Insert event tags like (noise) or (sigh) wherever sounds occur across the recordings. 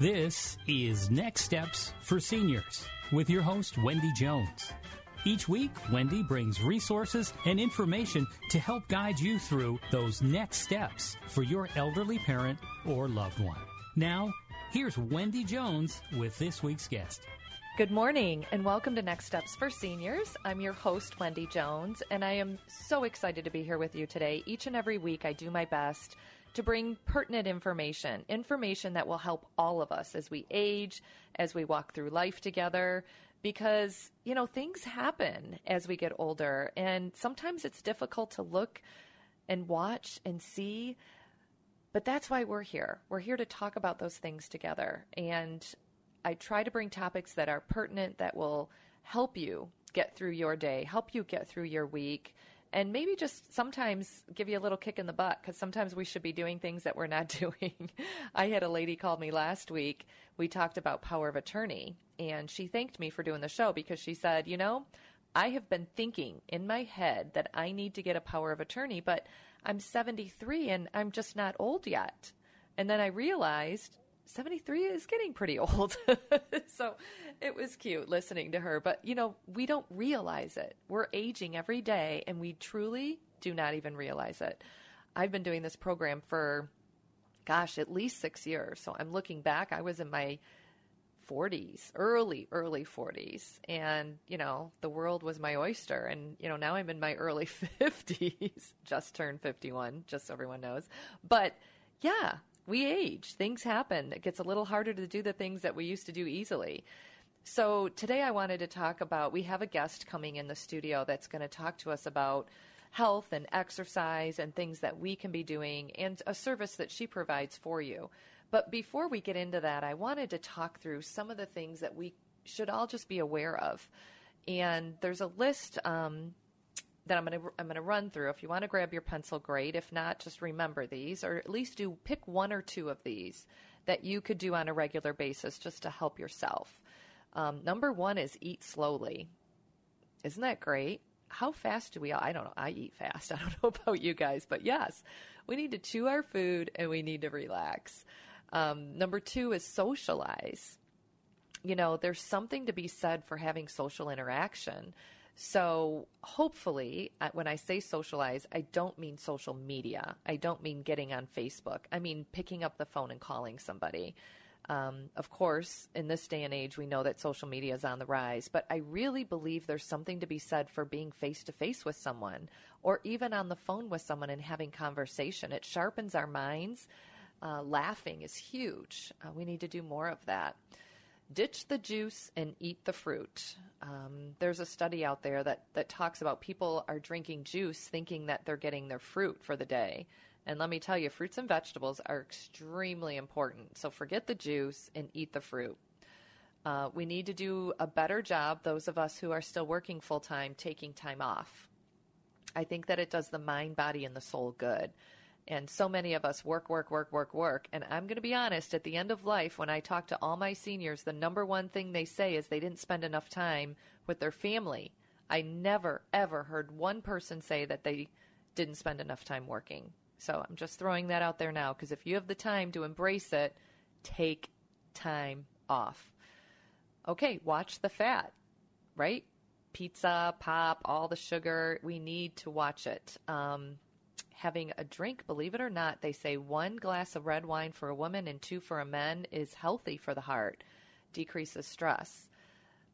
This is Next Steps for Seniors with your host, Wendy Jones. Each week, Wendy brings resources and information to help guide you through those next steps for your elderly parent or loved one. Now, here's Wendy Jones with this week's guest. Good morning and welcome to Next Steps for Seniors. I'm your host, Wendy Jones, and I am so excited to be here with you today. Each and every week, I do my best to bring pertinent information, information that will help all of us as we age, as we walk through life together. Because, you know, things happen as we get older, and sometimes it's difficult to look and watch and see. But that's why we're here. We're here to talk about those things together. And I try to bring topics that are pertinent, that will help you get through your day, help you get through your week, and maybe just sometimes give you a little kick in the butt because sometimes we should be doing things that we're not (laughs) doing. I had a lady call me last week. We talked about power of attorney, and she thanked me for doing the show because she said, You know, I have been thinking in my head that I need to get a power of attorney, but I'm 73 and I'm just not old yet. And then I realized 73 is getting pretty (laughs) old. (laughs) so it was cute listening to her. But, you know, we don't realize it. We're aging every day, and we truly do not even realize it. I've been doing this program for, gosh, at least six years. So I'm looking back. I was in my 40s, early, early 40s. And, you know, the world was my oyster. And, you know, now I'm in my early (laughs) 50s, just turned 51, just so everyone knows. But, yeah, we age. Things happen. It gets a little harder to do the things that we used to do easily. So today I wanted to talk about we have a guest coming in the studio that's going to talk to us about health and exercise and things that we can be doing and a service that she provides for you. But before we get into that, I wanted to talk through some of the things that we should all just be aware of. And there's a list um, that I'm going to I'm going to run through. If you want to grab your pencil, great. If not, just remember these, or at least do pick one or two of these that you could do on a regular basis just to help yourself. Um, number one is eat slowly. Isn't that great? How fast do we? I don't know. I eat fast. (laughs) I don't know about you guys, but yes, we need to chew our food and we need to relax. Um, number two is socialize. You know, there's something to be said for having social interaction. So, hopefully, when I say socialize, I don't mean social media. I don't mean getting on Facebook. I mean picking up the phone and calling somebody. Um, of course, in this day and age, we know that social media is on the rise, but I really believe there's something to be said for being face to face with someone or even on the phone with someone and having conversation. It sharpens our minds. Uh, laughing is huge. Uh, we need to do more of that. Ditch the juice and eat the fruit. Um, there's a study out there that, that talks about people are drinking juice thinking that they're getting their fruit for the day. And let me tell you, fruits and vegetables are extremely important. So forget the juice and eat the fruit. Uh, we need to do a better job, those of us who are still working full time, taking time off. I think that it does the mind, body, and the soul good. And so many of us work, work, work, work, work. And I'm going to be honest, at the end of life, when I talk to all my seniors, the number one thing they say is they didn't spend enough time with their family. I never, ever heard one person say that they didn't spend enough time working. So I'm just throwing that out there now because if you have the time to embrace it, take time off. Okay, watch the fat, right? Pizza, pop, all the sugar. We need to watch it. Um, having a drink, believe it or not, they say one glass of red wine for a woman and two for a man is healthy for the heart, decreases stress.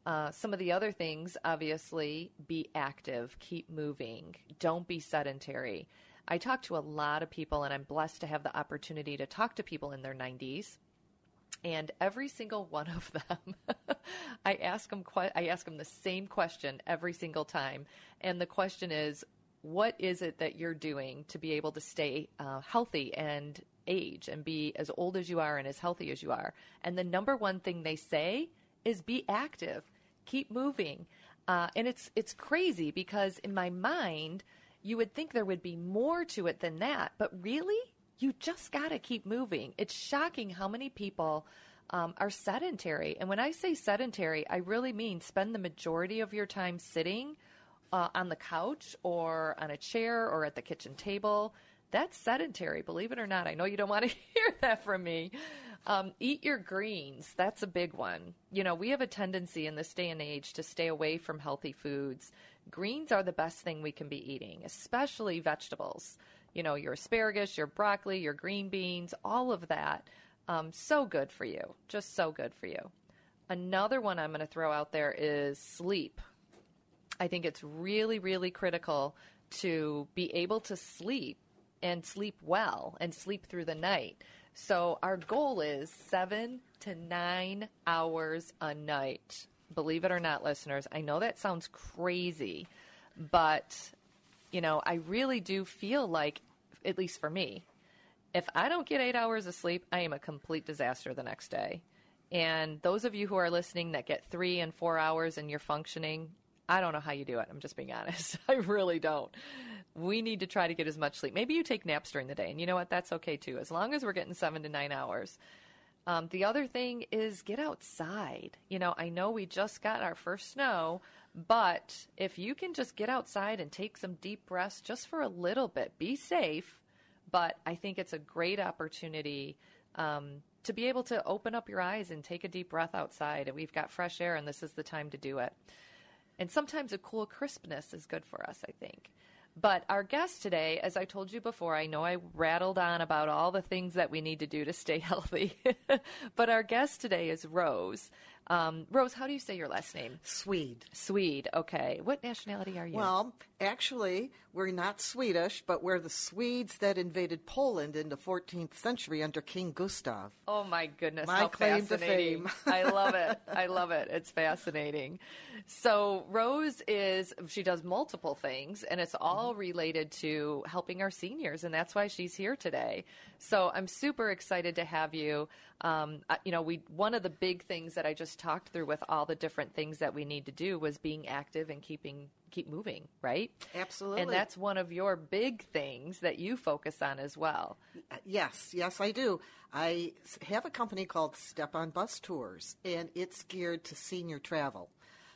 Uh, some of the other things, obviously, be active, keep moving, don't be sedentary. I talk to a lot of people, and I'm blessed to have the opportunity to talk to people in their 90s. And every single one of them, (laughs) I ask them. I ask them the same question every single time, and the question is, "What is it that you're doing to be able to stay uh, healthy and age and be as old as you are and as healthy as you are?" And the number one thing they say is, "Be active, keep moving." Uh, and it's it's crazy because in my mind, you would think there would be more to it than that, but really, you just got to keep moving. It's shocking how many people um, are sedentary. And when I say sedentary, I really mean spend the majority of your time sitting uh, on the couch or on a chair or at the kitchen table. That's sedentary, believe it or not. I know you don't want to (laughs) hear that from me. Um, eat your greens. That's a big one. You know, we have a tendency in this day and age to stay away from healthy foods. Greens are the best thing we can be eating, especially vegetables you know, your asparagus, your broccoli, your green beans, all of that. Um, so good for you. Just so good for you. Another one I'm going to throw out there is sleep. I think it's really, really critical to be able to sleep and sleep well and sleep through the night. So, our goal is seven to nine hours a night. Believe it or not, listeners, I know that sounds crazy, but you know, I really do feel like at least for me, if I don't get eight hours of sleep, I am a complete disaster the next day. And those of you who are listening that get three and four hours and you're functioning, I don't know how you do it. I'm just being honest. (laughs) I really don't. We need to try to get as much sleep. Maybe you take naps during the day, and you know what? That's okay too, as long as we're getting seven to nine hours. Um, the other thing is get outside. You know, I know we just got our first snow, but if you can just get outside and take some deep breaths just for a little bit, be safe. But I think it's a great opportunity um, to be able to open up your eyes and take a deep breath outside. And we've got fresh air, and this is the time to do it. And sometimes a cool crispness is good for us, I think. But our guest today, as I told you before, I know I rattled on about all the things that we need to do to stay (laughs) healthy. but our guest today is Rose. Um, Rose, how do you say your last name? Szwed. Szwed. Okay. What nationality are you? Well, actually, we're not Swedish, but we're the Swedes that invaded Poland in the 14th century under King Gustav. Oh my goodness! My how claim to fascinating! fame. I love it. I love it. It's fascinating. So Rose is she does multiple things, and it's all Mm-hmm. related to helping our seniors, and that's why she's here today. So I'm super excited to have you. Um, you know, we one of the big things that I just talked through with all the different things that we need to do was being active and keeping keep moving, right? Absolutely. And that's one of your big things that you focus on as well. Yes, yes, I do. I have a company called Step on Bus Tours, and it's geared to senior travel.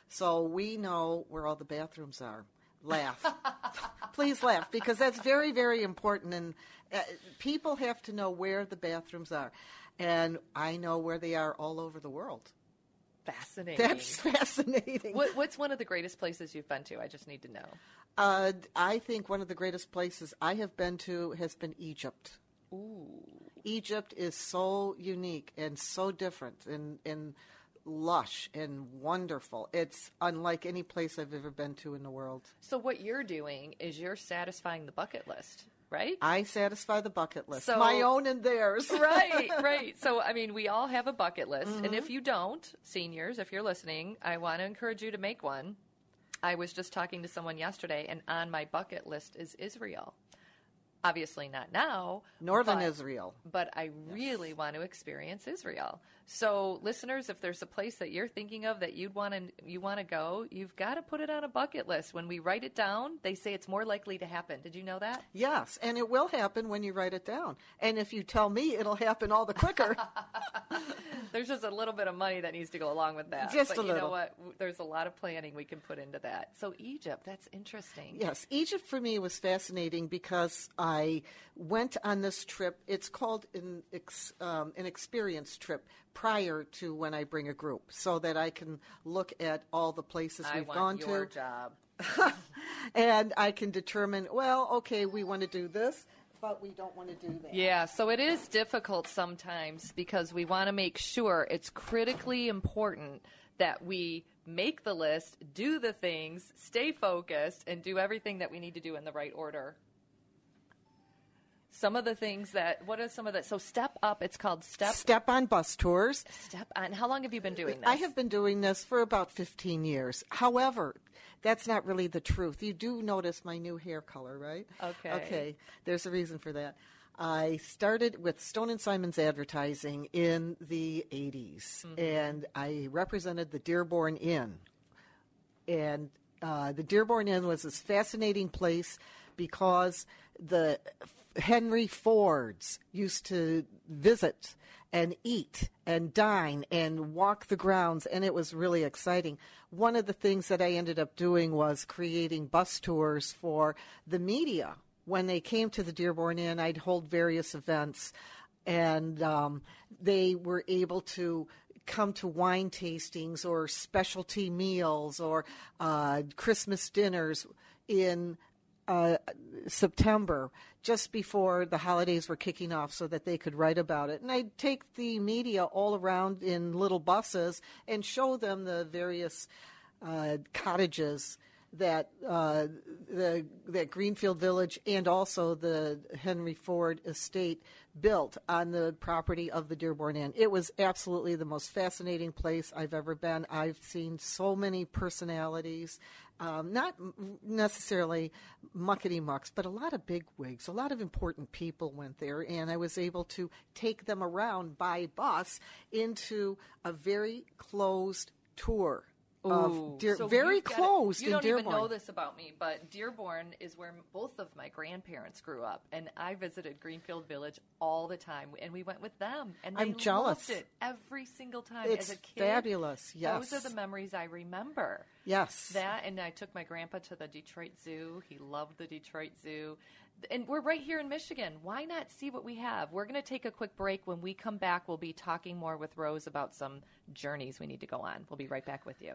So we know where all the bathrooms are. Laugh. (laughs) Please laugh, because that's very, very important. And uh, people have to know where the bathrooms are. And I know where they are all over the world. Fascinating. That's (laughs) fascinating. What, what's one of the greatest places you've been to? I just need to know. Uh, I think one of the greatest places I have been to has been Egypt. Ooh. Egypt is so unique and so different and, and lush and wonderful. It's unlike any place I've ever been to in the world. So what you're doing is you're satisfying the bucket list, right? I satisfy the bucket list, So- my own and theirs. (laughs) right, (laughs) right. So, I mean, we all have a bucket list. And mm-hmm. if you don't, seniors, if you're listening, I want to encourage you to make one. I was just talking to someone yesterday, and on my bucket list is Israel. Obviously, not now. Northern but- Israel. but I really want to experience Israel. So, listeners, if there's a place that you're thinking of that you'd want to you want to go, you've got to put it on a bucket list. When we write it down, they say it's more likely to happen. Did you know that? Yes, and it will happen when you write it down. And if you tell me, it'll happen all the quicker. (laughs) (laughs) There's just a little bit of money that needs to go along with that. Just but a you know little. what? There's a lot of planning we can put into that. So Egypt, that's interesting. Yes, Egypt for me was fascinating because I went on this trip. It's called an ex, um, an experience trip prior to when I bring a group, so that I can look at all the places I we've gone your to. job. (laughs) and I can determine, well, okay, we want to do this, but we don't want to do that. Yeah, so it is difficult sometimes because we want to make sure it's critically important that we make the list, do the things, stay focused, and do everything that we need to do in the right order. Some of the things that, what are some of the, so step up, it's called step, Step on bus tours. step on. How long have you been doing this? I have been doing this for about 15 years. However, that's not really the truth. You do notice my new hair color, right? Okay. Okay. There's a reason for that. I started with Stone and Simons Advertising in the 80s, and I represented the Dearborn Inn. And uh, the Dearborn Inn was this fascinating place because the Henry Fords used to visit and eat and dine and walk the grounds, and it was really exciting. One of the things that I ended up doing was creating bus tours for the media. When they came to the Dearborn Inn, I'd hold various events, and um, they were able to come to wine tastings or specialty meals or uh, Christmas dinners in uh, September, just before the holidays were kicking off, so that they could write about it. And I'd take the media all around in little buses and show them the various uh, cottages that uh, the that Greenfield Village and also the Henry Ford estate built on the property of the Dearborn Inn. It was absolutely the most fascinating place I've ever been. I've seen so many personalities, um, not necessarily muckety mucks, but a lot of big wigs. A lot of important people went there, and I was able to take them around by bus into a very closed tour. Of Ooh, Dear, so very got- closed You don't Dearborn. even know this about me, but Dearborn is where both of my grandparents grew up, and I visited Greenfield Village all the time, and we went with them, and I'm jealous. loved it every single time. It's As a kid, fabulous, yes. those are the memories I remember. Yes. That, and I took my grandpa to the Detroit Zoo. He loved the Detroit Zoo. And we're right here in Michigan. Why not see what we have? We're going to take a quick break. When we come back, we'll be talking more with Rose about some journeys we need to go on. We'll be right back with you.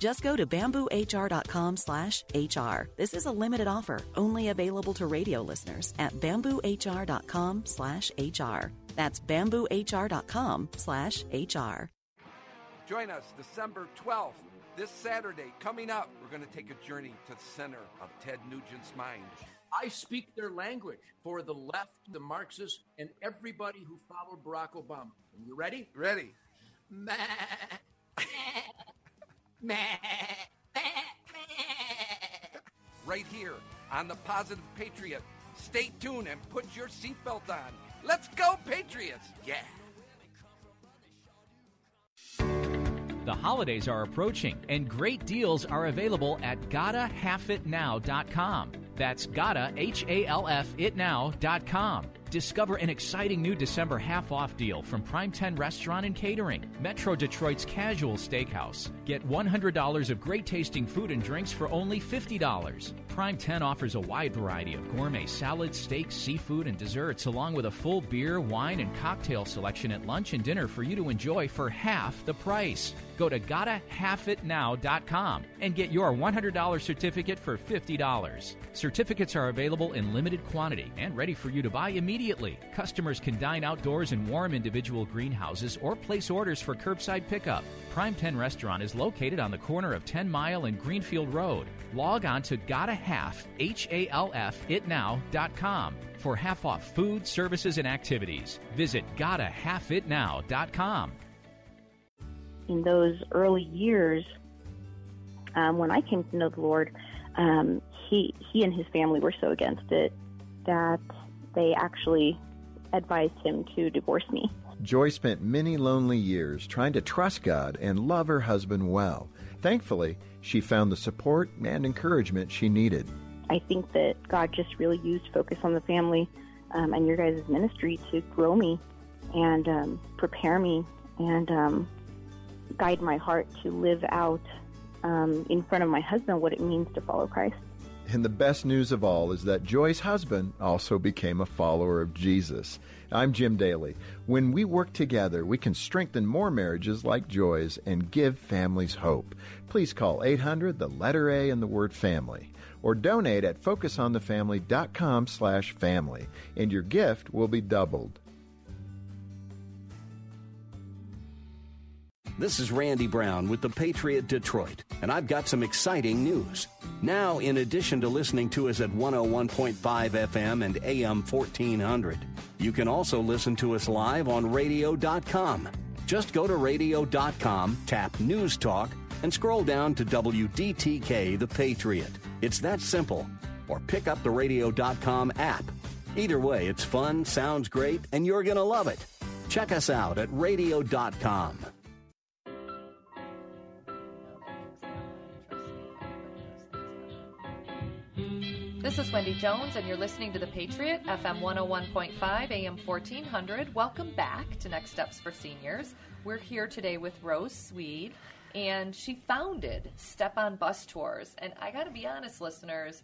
Just go to bamboohr.com slash HR. This is a limited offer, only available to radio listeners at bamboohr.com slash HR. That's bamboohr.com slash HR. Join us December 12th, this Saturday. Coming up, we're going to take a journey to the center of Ted Nugent's mind. I speak their language for the left, the Marxists, and everybody who followed Barack Obama. You ready? Ready? Right here on the Positive Patriot. Stay tuned and put your seatbelt on. Let's go, Patriots! Yeah. The holidays are approaching, and great deals are available at gottahalfitnow.com. That's gotta, H A L F. Discover an exciting new December half off deal from Prime 10 Restaurant and Catering, Metro Detroit's Casual Steakhouse. Get $100 of great tasting food and drinks for only $50. Prime 10 offers a wide variety of gourmet salads, steaks, seafood, and desserts, along with a full beer, wine, and cocktail selection at lunch and dinner for you to enjoy for half the price. Go to gottahalfitnow.com and get your $100 certificate for $50. Certificates are available in limited quantity and ready for you to buy immediately. Customers can dine outdoors in warm individual greenhouses or place orders for curbside pickup. Prime 10 Restaurant is located on the corner of 10 Mile and Greenfield Road. Log on to gottahalf, H-A-L-F, itnow.com for half off food, services, and activities. Visit gottahalfitnow.com. in those early years, um, when I came to know the Lord, um, he he and his family were so against it that they actually advised him to divorce me. Joy spent many lonely years trying to trust God and love her husband well. Thankfully, she found the support and encouragement she needed. I think that God just really used Focus on the Family um, and your guys' ministry to grow me and um, prepare me and um, guide my heart to live out um, in front of my husband what it means to follow Christ. And the best news of all is that Joy's husband also became a follower of Jesus. I'm Jim Daly. When we work together, we can strengthen more marriages like Joy's and give families hope. Please call 800 the letter A and the word family or donate at focusonthefamily.com slash family and your gift will be doubled. This is Randy Brown with the Patriot Detroit, and I've got some exciting news. Now, in addition to listening to us at 101.5 FM and AM 1400, you can also listen to us live on radio.com. Just go to radio.com, tap News Talk, and scroll down to WDTK The Patriot. It's that simple. Or pick up the radio.com app. Either way, it's fun, sounds great, and you're going to love it. Check us out at radio.com. This is Wendy Jones, and you're listening to The Patriot, FM 101.5, AM 1400. Welcome back to Next Steps for Seniors. We're here today with Rose Szwed, and she founded Step on Bus Tours. And I got to be honest, listeners,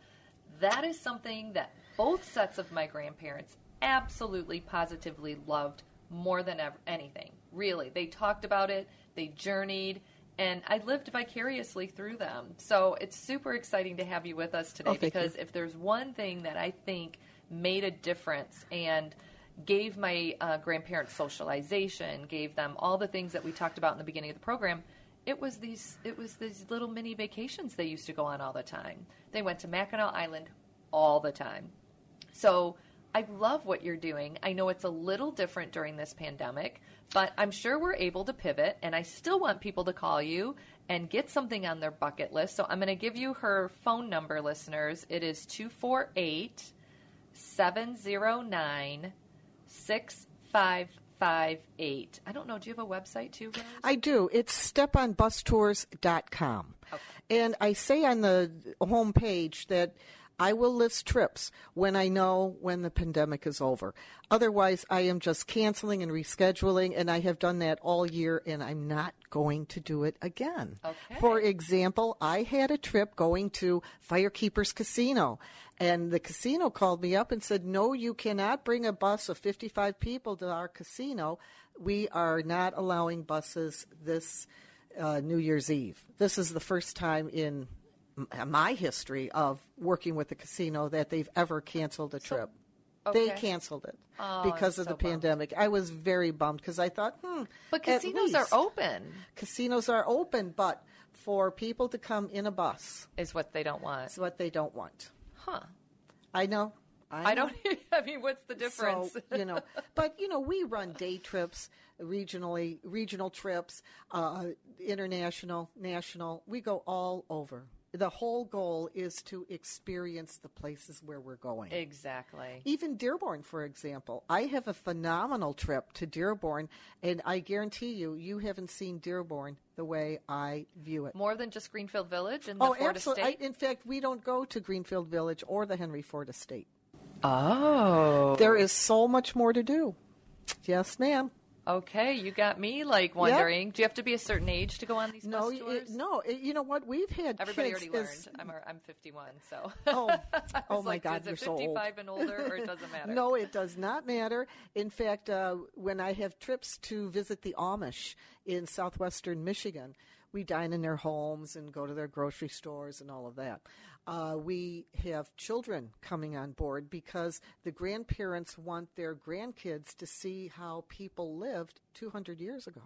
that is something that both sets of my grandparents absolutely, positively loved more than ever, anything. Really. They talked about it, they journeyed and I lived vicariously through them. So it's super exciting to have you with us today Oh, because you. if there's one thing that I think made a difference and gave my uh, grandparents socialization, gave them all the things that we talked about in the beginning of the program, it was these it was these little mini vacations they used to go on all the time. They went to Mackinac Island all the time. So I love what you're doing. I know it's a little different during this pandemic, but I'm sure we're able to pivot. And I still want people to call you and get something on their bucket list. So I'm going to give you her phone number, listeners. It is 248 709 6558. I don't know. Do you have a website too, Rose? I do. It's steponbustours.com. And I say on the home page that I will list trips when I know when the pandemic is over. Otherwise, I am just canceling and rescheduling, and I have done that all year, and I'm not going to do it again. Okay. For example, I had a trip going to Firekeepers Casino, and the casino called me up and said, No, you cannot bring a bus of 55 people to our casino. We are not allowing buses this uh, New Year's Eve. This is the first time in my history of working with the casino that they've ever canceled a trip. They okay. canceled it Oh, because of the so bummed. pandemic. I was very bummed because I thought, hmm. But casinos are open. Casinos are open, but for people to come in a bus is what they don't want. Is what they don't want. Huh. I know. I, know. don't. (laughs) I mean, what's the difference? So, you know, (laughs) but you know, we run day trips, regionally, regional trips, uh, international, national. We go all over. The whole goal is to experience the places where we're going. exactly. Even Dearborn, for example. I have a phenomenal trip to Dearborn, and I guarantee you, you haven't seen Dearborn the way I view it. More than just Greenfield Village and the Oh, Ford absolutely. I, Estate. in fact, we don't go to Greenfield Village or the Henry Ford Estate. Oh. There is so much more to do. Yes, ma'am. Okay, you got me like wondering. Do you have to be a certain age to go on these No, bus it- tours? no. it- you know what? We've had Everybody kids already learned. I'm I'm 51, so. Oh, (laughs) oh my like, God, is you're it so old. 55 and older, or it doesn't (laughs) matter? No, it does not matter. In fact, uh, when I have trips to visit the Amish in southwestern Michigan, we dine in their homes and go to their grocery stores and all of that. Uh, we have children coming on board because the grandparents want their grandkids to see how people lived 200 years ago.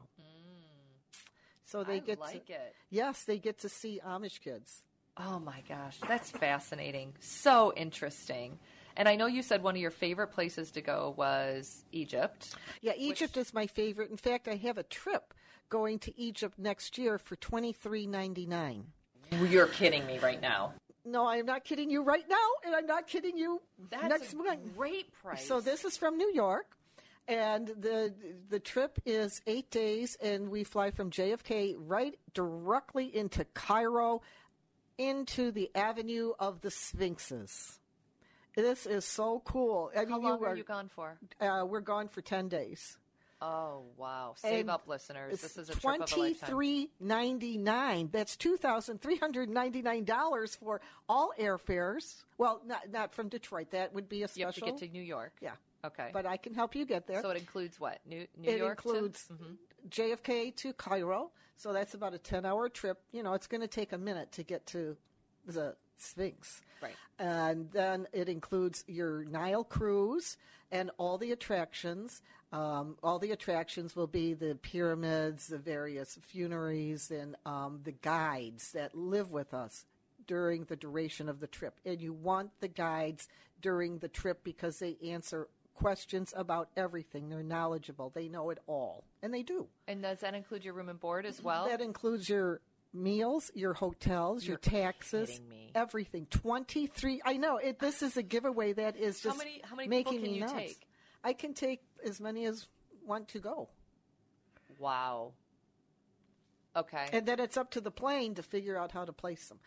So they I get like to, it. Yes, they get to see Amish kids. Oh my gosh, that's fascinating. So interesting. And I know you said one of your favorite places to go was Egypt. Yeah, Egypt is my favorite. In fact, I have a trip going to Egypt next year for twenty three ninety nine. You're kidding me right now. No, I'm not kidding you right now, and I'm not kidding you That's next a month. great price. So this is from New York, and the the trip is eight days, and we fly from JFK right directly into Cairo, into the Avenue of the Sphinxes. This is so cool. I How mean, long you are are you gone for? Uh, we're gone for ten days. Oh wow! Save And up, listeners. This is a trip of a lifetime. three ninety nine. That's two thousand three hundred ninety nine dollars for all airfares. Well, not not from Detroit. That would be a special. You have to get to New York. Yeah. Okay. But I can help you get there. So it includes what? New New it York. to- includes Mhm. JFK to Cairo. So that's about a ten hour trip. You know, it's going to take a minute to get to the Sphinx. Right. And then it includes your Nile cruise and all the attractions. Um, all the attractions will be the pyramids, the various funerries, and um, the guides that live with us during the duration of the trip. And you want the guides during the trip because they answer questions about everything. They're knowledgeable. They know it all. And they do. And does that include your room and board as well? That includes your meals, your hotels, your You're taxes, me. everything. Twenty three. I know it. This is a giveaway that is How just many- how many people making can me you nuts. take? I can take as many as want to go, Wow. Okay. and then it's up to the plane to figure out how to place them.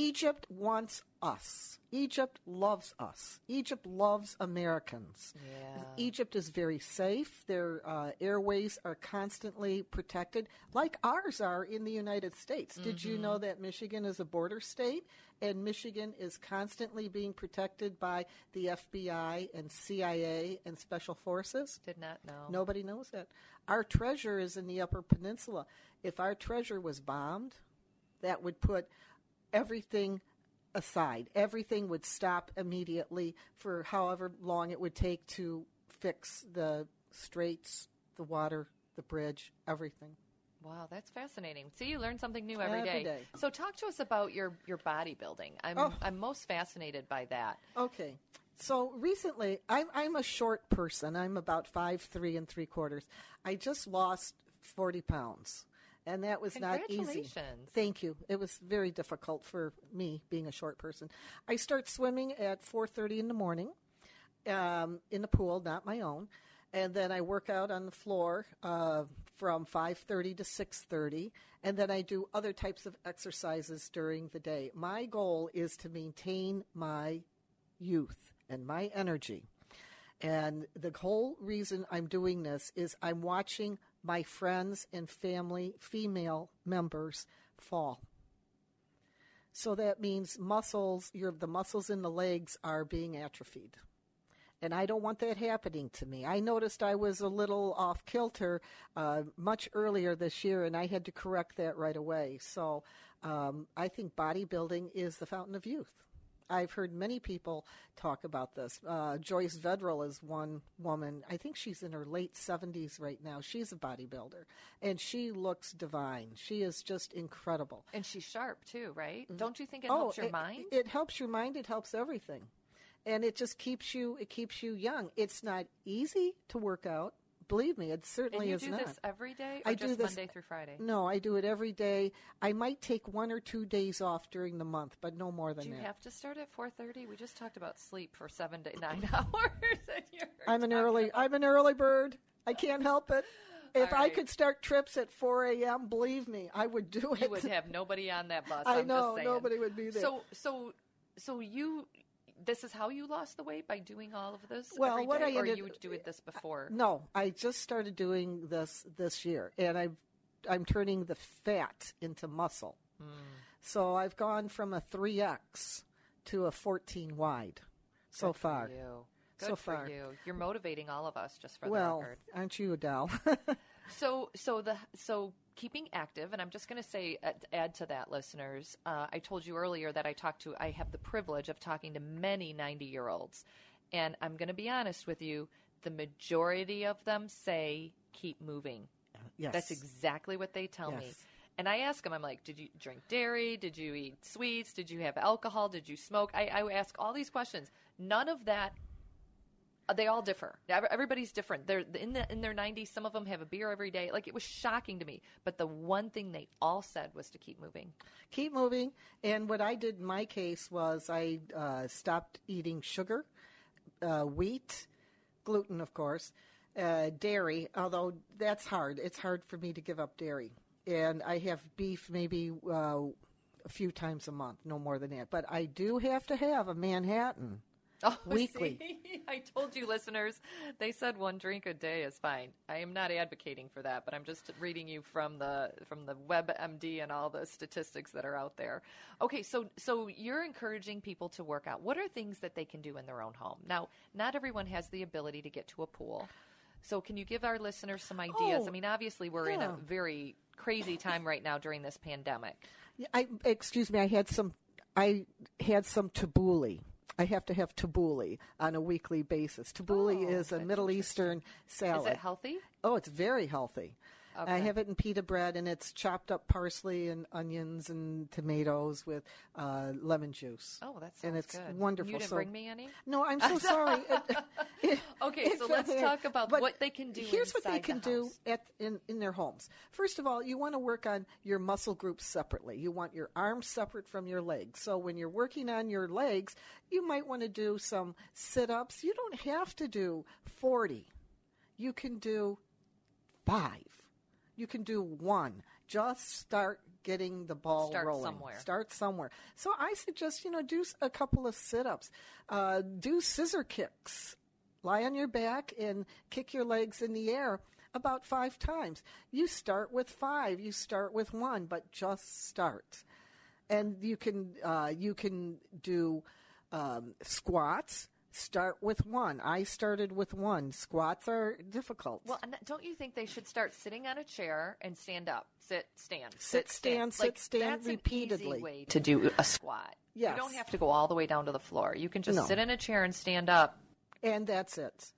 Egypt wants us. Egypt loves us. Egypt loves Americans. Yeah. Egypt is very safe. Their uh, airways are constantly protected, like ours are in the United States. Did you Mm-hmm. know that Michigan is a border state? And Michigan is constantly being protected by the FBI and CIA and special forces? Did not know. Nobody knows that. Our treasure is in the Upper Peninsula. If our treasure was bombed, that would put everything aside. Everything would stop immediately for however long it would take to fix the straits, the water, the bridge, everything. Wow, that's fascinating. See, you learn something new every Every day. day. So, talk to us about your your bodybuilding. I'm Oh. I'm most fascinated by that. Okay. So recently, I'm, I'm a short person. I'm about five three and three quarters. I just lost 40 pounds. And that was not easy. Thank you. It was very difficult for me being a short person. I start swimming at 4:30 in the morning um, in the pool, not my own, and then I work out on the floor uh, from 5:30 to 6:30, and then I do other types of exercises during the day. My goal is to maintain my youth and my energy. And the whole reason I'm doing this is I'm watching my friends and family, female members, fall. So that means muscles, your, the muscles in the legs are being atrophied. And I don't want that happening to me. I noticed I was a little off kilter uh, much earlier this year, and I had to correct that right away. So um, I think bodybuilding is the fountain of youth. I've heard many people talk about this. Uh, Joyce Vedral is one woman. I think she's in her late 70s right now. She's a bodybuilder, and she looks divine. She is just incredible. And she's sharp too, right? Don't you think it Oh, helps your it- mind? It helps your mind. It helps everything, and it just keeps you. It keeps you young. It's not easy to work out. Believe me, it certainly and certainly you is do this every day, or I just do this Monday through Friday? No, I do it every day. I might take one or two days off during the month, but no more than that. Do you that. have to start at 4:30? We just talked about sleep for seven to nine (laughs) hours. and you're I'm an early. I'm an early bird. I can't help it. (laughs) If All I could start trips at 4 a.m., believe me, I would do it. you would have nobody on that bus. (laughs) I I'm know, just saying. nobody would be there. So, so, so you. This is how you lost the weight by doing all of this. Well, what day, I or you would do it this before. No, I just started doing this this year, and I've I'm turning the fat into muscle. Hmm. So I've gone from a three X to a fourteen wide so Good for far. you. Good so for far. you. You're motivating all of us, just for well, the record. aren't you, Adele? (laughs) So, so the so keeping active, and I'm just going to say add, add to that, listeners. Uh, I told you earlier that I talked to. I have the privilege of talking to many 90 year olds, and I'm going to be honest with you. The majority of them say keep moving. Yes. That's exactly what they tell me. Yes. And I ask them, I'm like, did you drink dairy? Did you eat sweets? Did you have alcohol? Did you smoke? I, I ask all these questions. None of that. Uh, They all differ. Everybody's different. They're in the in their 90s. Some of them have a beer every day. Like it was shocking to me. But the one thing they all said was to keep moving. Keep moving. And what I did in my case was I uh, stopped eating sugar, uh, wheat, gluten, of course, uh, dairy, although that's hard. It's hard for me to give up dairy. And I have beef maybe uh, a few times a month, no more than that. But I do have to have a Manhattan Oh, (laughs) weekly. see? (laughs) I told you, listeners. They said one drink a day is fine. I am not advocating for that, but I'm just reading you from the from the WebMD and all the statistics that are out there. Okay, so so you're encouraging people to work out. What are things that they can do in their own home? Now, not everyone has the ability to get to a pool. So, can you give our listeners some ideas? Oh, I mean, obviously, we're in a very crazy time right now during this pandemic. I excuse me. I had some. I had some tabbouleh. I have to have tabbouleh on a weekly basis. Tabbouleh oh, is a Middle Eastern salad. Is it healthy? Oh, it's very healthy. I have it in pita bread, and it's chopped up parsley and onions and tomatoes with uh, lemon juice. Oh, that sounds and it's good. wonderful. You didn't So- bring me any? No, I'm so (laughs) sorry. It- Okay, it's so let's talk about what they can do Here's what they can the do at in in their homes. First of all, you want to work on your muscle groups separately. You want your arms separate from your legs. So when you're working on your legs, you might want to do some sit-ups. You don't have to do 40. You can do 5. You can do 1. Just start getting the ball Start rolling. somewhere. Start somewhere. So I suggest you know do a couple of sit-ups, uh, do scissor kicks, lie on your back and kick your legs in the air about five times. You start with five. You start with one, but just start. And you can uh, you can do um, squats. Start with one. I started with one. Squats are difficult. Well, and don't you think they should start sitting on a chair and stand up? Sit, stand. Sit, stand, sit, Like, stand that's an repeatedly. easy way to do a squat. Yes. You don't have to go all the way down to the floor. You can just No. sit in a chair and stand up. and that's it.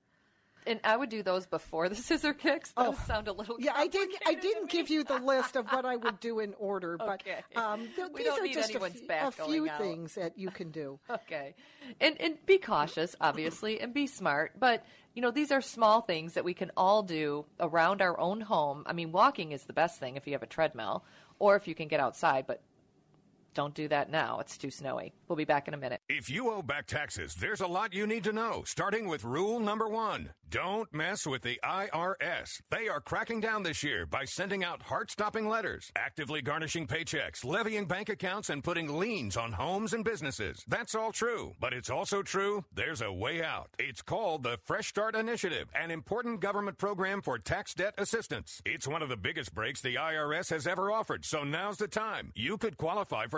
And I would do those before the (laughs) scissor kicks. Those sound a little Oh. Yeah, I didn't. I didn't give you the (laughs) list of what I would do in order, but Okay. um, th- these are just a, few- back a few out. things that you can do. (laughs) Okay. And and be cautious, obviously, and be smart. But you know, these are small things that we can all do around our own home. I mean, walking is the best thing if you have a treadmill, or if you can get outside. But don't do that now; it's too snowy. We'll be back in a minute. If you owe back taxes, there's a lot you need to know, starting with rule number one. Don't mess with the IRS. They are cracking down this year by sending out heart stopping letters, actively garnishing paychecks, levying bank accounts, and putting liens on homes and businesses. That's all true. But it's also true there's a way out. It's called the Fresh Start Initiative, an important government program for tax debt assistance. It's one of the biggest breaks the IRS has ever offered, so now's the time. You could qualify for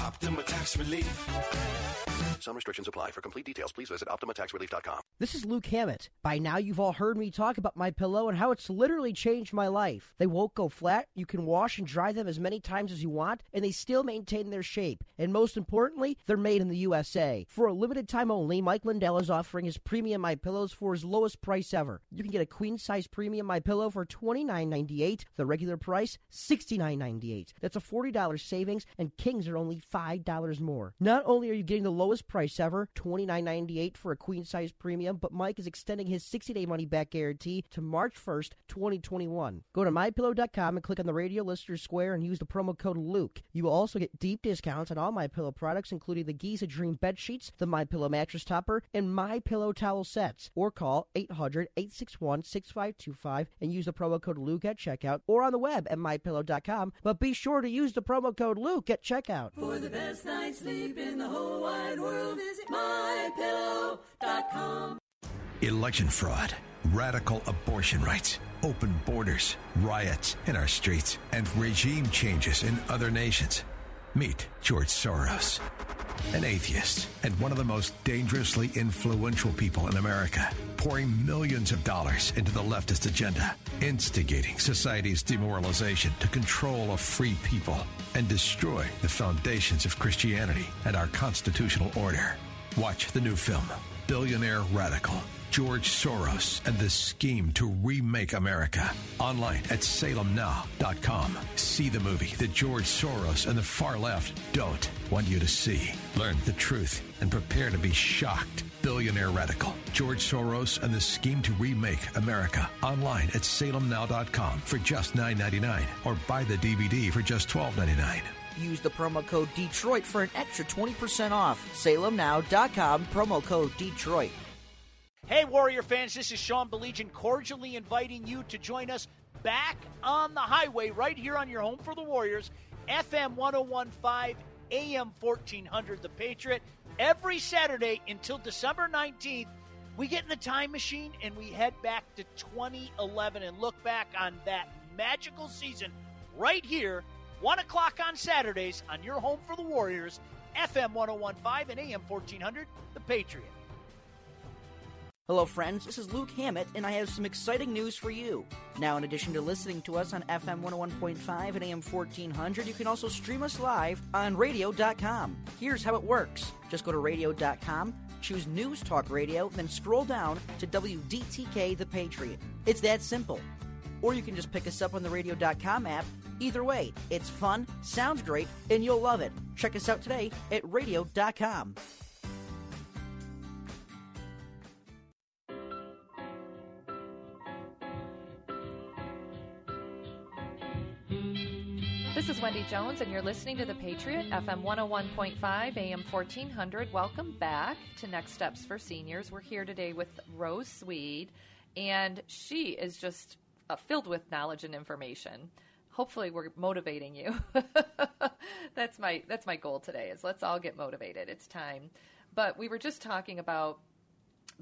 Optima Tax Relief. Some restrictions apply. For complete details, please visit OptimaTaxRelief.com. This is Luke Hammett. By now, you've all heard me talk about my pillow and how it's literally changed my life. They won't go flat. You can wash and dry them as many times as you want, and they still maintain their shape. And most importantly, they're made in the USA. For a limited time only, Mike Lindell is offering his premium my pillows for his lowest price ever. You can get a queen size premium my pillow for $29.98. The regular price $69.98. That's a $40 savings, and kings are only $5 more. Not only are you getting the lowest price ever, $29.98 for a queen size premium, but Mike is extending his 60 day money back guarantee to March 1st, 2021. Go to mypillow.com and click on the radio listener square and use the promo code Luke. You will also get deep discounts on all my pillow products, including the Giza Dream bed sheets, the My Pillow mattress topper, and My Pillow towel sets. Or call 800-861-6525 and use the promo code Luke at checkout, or on the web at mypillow.com. But be sure to use the promo code Luke at checkout. For the best night's sleep in the whole wide world, visit mypillow.com. Election fraud, radical abortion rights, open borders, riots in our streets, and regime changes in other nations. Meet George Soros, an atheist and one of the most dangerously influential people in America, pouring millions of dollars into the leftist agenda, instigating society's demoralization to control a free people and destroy the foundations of Christianity and our constitutional order. Watch the new film, Billionaire Radical. George Soros and the scheme to remake America. Online at salemnow.com. See the movie that George Soros and the far left don't want you to see. Learn the truth and prepare to be shocked. Billionaire Radical. George Soros and the scheme to remake America. Online at salemnow.com for just $9.99 or buy the DVD for just $12.99. Use the promo code Detroit for an extra 20% off. SalemNow.com, promo code Detroit. Hey, Warrior fans, this is Sean Belegian cordially inviting you to join us back on the highway right here on your home for the Warriors, FM 1015, AM 1400, The Patriot. Every Saturday until December 19th, we get in the time machine and we head back to 2011 and look back on that magical season right here, 1 o'clock on Saturdays on your home for the Warriors, FM 1015 and AM 1400, The Patriot. Hello, friends. This is Luke Hammett, and I have some exciting news for you. Now, in addition to listening to us on FM 101.5 and AM 1400, you can also stream us live on radio.com. Here's how it works just go to radio.com, choose News Talk Radio, then scroll down to WDTK The Patriot. It's that simple. Or you can just pick us up on the radio.com app. Either way, it's fun, sounds great, and you'll love it. Check us out today at radio.com. Wendy Jones, and you're listening to The Patriot, FM 101.5, AM 1400. Welcome back to Next Steps for Seniors. We're here today with Rose Szwed, and she is just uh, filled with knowledge and information. Hopefully, we're motivating you. (laughs) that's my that's my goal today. Is let's all get motivated. It's time. But we were just talking about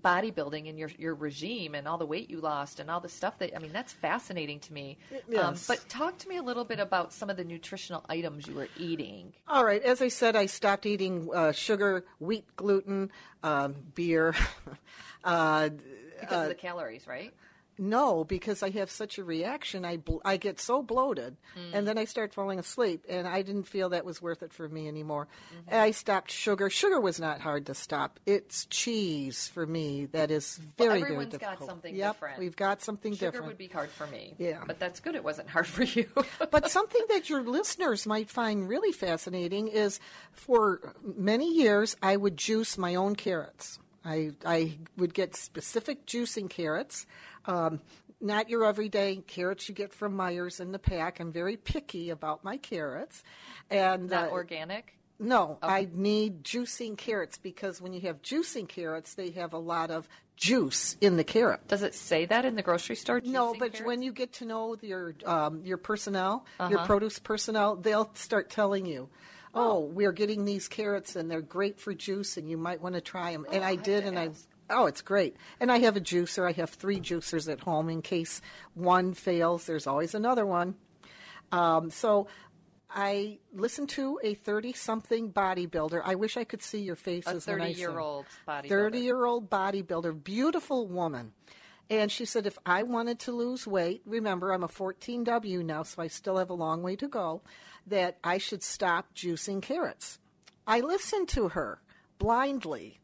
bodybuilding and your your regime and all the weight you lost and all the stuff that I mean that's fascinating to me. Um, but talk to me a little bit about some of the nutritional items you were eating. All right. As I said, I stopped eating uh, sugar, wheat, gluten, um, beer. (laughs) uh, Because uh, of the calories, right? No, because I have such a reaction. I bl- I get so bloated, Mm. and then I start falling asleep, and I didn't feel that was worth it for me anymore. Mm-hmm. I stopped sugar. Sugar was not hard to stop. It's cheese for me that is very Well, very everyone's very difficult. got something yep, different. We've got something Sugar different. Sugar would be hard for me. Yeah. But that's good it wasn't hard for you. (laughs) but something that your listeners might find really fascinating is for many years I would juice my own carrots. I, I would get specific juicing carrots, um, not your everyday carrots you get from Meijer's in the pack. I'm very picky about my carrots, and Not uh, organic. no, I need juicing carrots because when you have juicing carrots, they have a lot of juice in the carrot. Does it say that in the grocery store? No, but carrots? when you get to know your um, your personnel, your Uh-huh. produce personnel, they'll start telling you, "Oh, we're getting these carrots, and they're great for juice, and you might want to try them." and I did, and I. Oh, it's great. And I have a juicer. I have three juicers at home in case one fails. There's always another one. Um, so I listened to a 30 something bodybuilder. I wish I could see your faces a when I 30 year old bodybuilder. 30 year old bodybuilder, beautiful woman. And she said, if I wanted to lose weight, remember I'm a 14W now, so I still have a long way to go, that I should stop juicing carrots. I listened to her blindly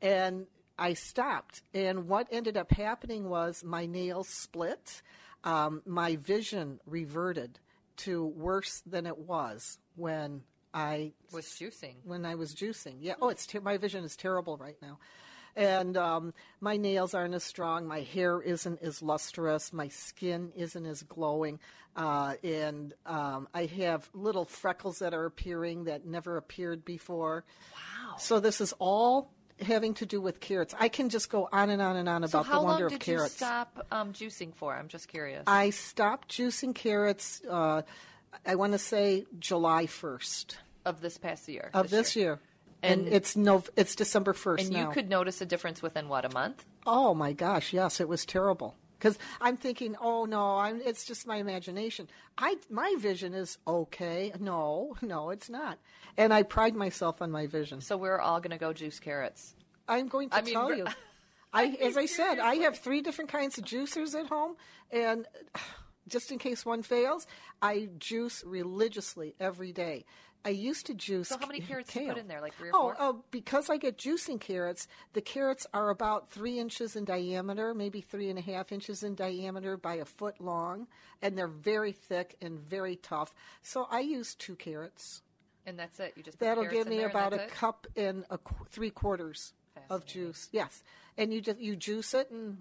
and I stopped. And what ended up happening was my nails split, um, my vision reverted to worse than it was when I was juicing. When I was juicing, yeah. Oh, it's ter- my vision is terrible right now, and um, my nails aren't as strong. My hair isn't as lustrous. My skin isn't as glowing, uh, and um, I have little freckles that are appearing that never appeared before. Wow! So this is all having to do with carrots. I can just go on and on and on So about the wonder of carrots. How long did you stop um, juicing for? I'm just curious. I stopped juicing carrots. Uh, I want to say July first of this past year. of this, year. And, And- it's no, it's December first and now. you could notice a difference within what a month? Oh my gosh, yes, it was terrible. Because I'm thinking, oh no, I'm, it's just my imagination. I my vision is okay. No, no, it's not. And I pride myself on my vision. So we're all going to go juice carrots. I'm going to I tell re- you. (laughs) I, as I said, I have three different kinds of juicers at home, and (sighs) just in case one fails, I juice religiously every day. I used to juice. So how many carrots do you put in there? Like three or oh, four? Oh, because I get juicing carrots, the carrots are about three inches in diameter, maybe three and a half inches in diameter by a foot long, and they're very thick and very tough. So I use two carrots. And that's it. You just put That'll give me about a it? cup and a qu- three quarters of juice. Yes, and you just you juice it, and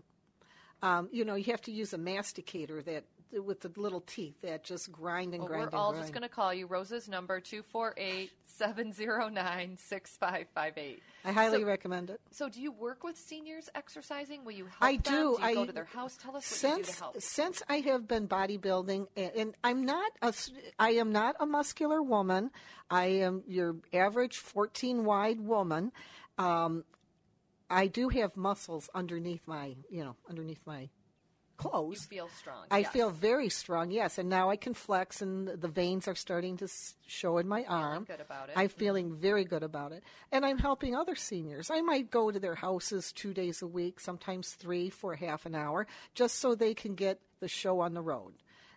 um, you know you have to use a masticator that with the little teeth that just grind and Well, grind we're and all grind. just going to call you. Rosa's number 248-709-6558. I highly So- recommend it. So, do you work with seniors exercising? Will you help I them? do. Do I go to their house? Tell us what you do since to help. since I have been bodybuilding, and, and I'm not a I am not a muscular woman. I am your average 14 wide woman. Um, I do have muscles underneath my you know underneath my clothes. You feel strong. I yes. feel very strong, yes, and now I can flex, and the veins are starting to show in my arm. good about it. I'm feeling very good about it, and I'm helping other seniors. I might go to their houses two days a week, sometimes three for half an hour, just so they can get the show on the road.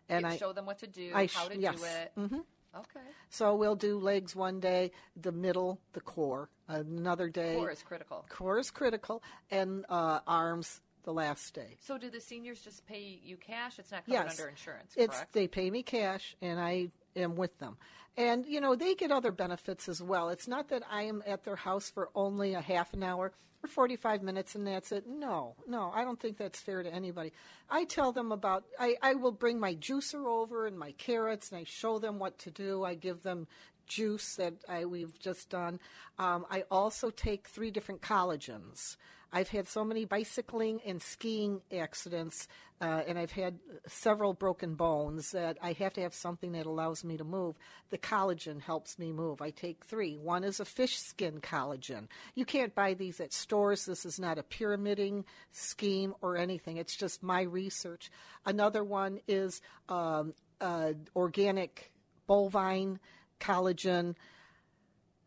And I show them what to do, I how to yes. do it. Mhm. Okay. So we'll do legs one day, the middle, the core another day. Core is critical. Core is critical, and uh, arms the last day. So, do the seniors just pay you cash? It's not covered yes. under insurance, It's they pay me cash and I am with them. And you know, they get other benefits as well. It's not that I am at their house for only a half an hour or 45 minutes and that's it. No. No, I don't think that's fair to anybody. I tell them about I I will bring my juicer over and my carrots and I show them what to do. I give them juice that I, we've just done. Um, I also take three different collagens. I've had so many bicycling and skiing accidents, uh, and I've had several broken bones that I have to have something that allows me to move. The collagen helps me move. I take three. One is a fish skin collagen. You can't buy these at stores. This is not a pyramiding scheme or anything. It's just my research. Another one is um, uh, organic bovine collagen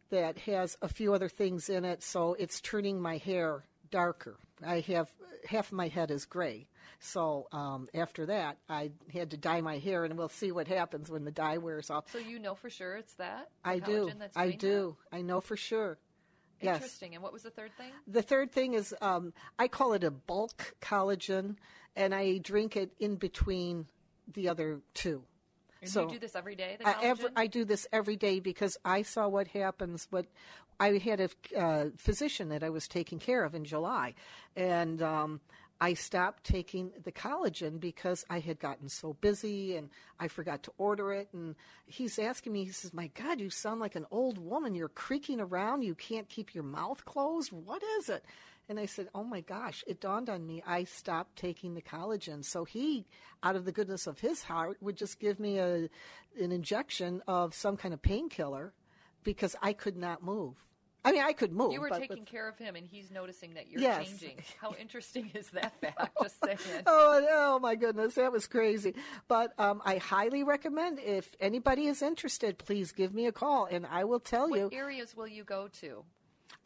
that has a few other things in it, so it's turning my hair darker. I have half of my head is gray. So um, after that, I had to dye my hair, and we'll see what happens when the dye wears off. So you know for sure it's that? I do. I do. I know for sure. that? Yes. Interesting. And what was the third thing? The third thing is um, I call it a bulk collagen, and I drink it in between the other two. And so you do this every day? I, every, I do this every day because I saw what happens. What I had a uh, physician that I was taking care of in July, and um, I stopped taking the collagen because I had gotten so busy and I forgot to order it. And he's asking me, he says, "My God, you sound like an old woman. You're creaking around. You can't keep your mouth closed. What is it?" And I said, Oh my gosh, it dawned on me. I stopped taking the collagen. So he, out of the goodness of his heart, would just give me a, an injection of some kind of painkiller because I could not move. I mean, I could move. You were taking with- care of him, and he's noticing that you're Yes. changing. How interesting is that fact? Just saying. (laughs) oh, oh my goodness, that was crazy. But um, I highly recommend if anybody is interested, please give me a call and I will tell you. What areas will you go to?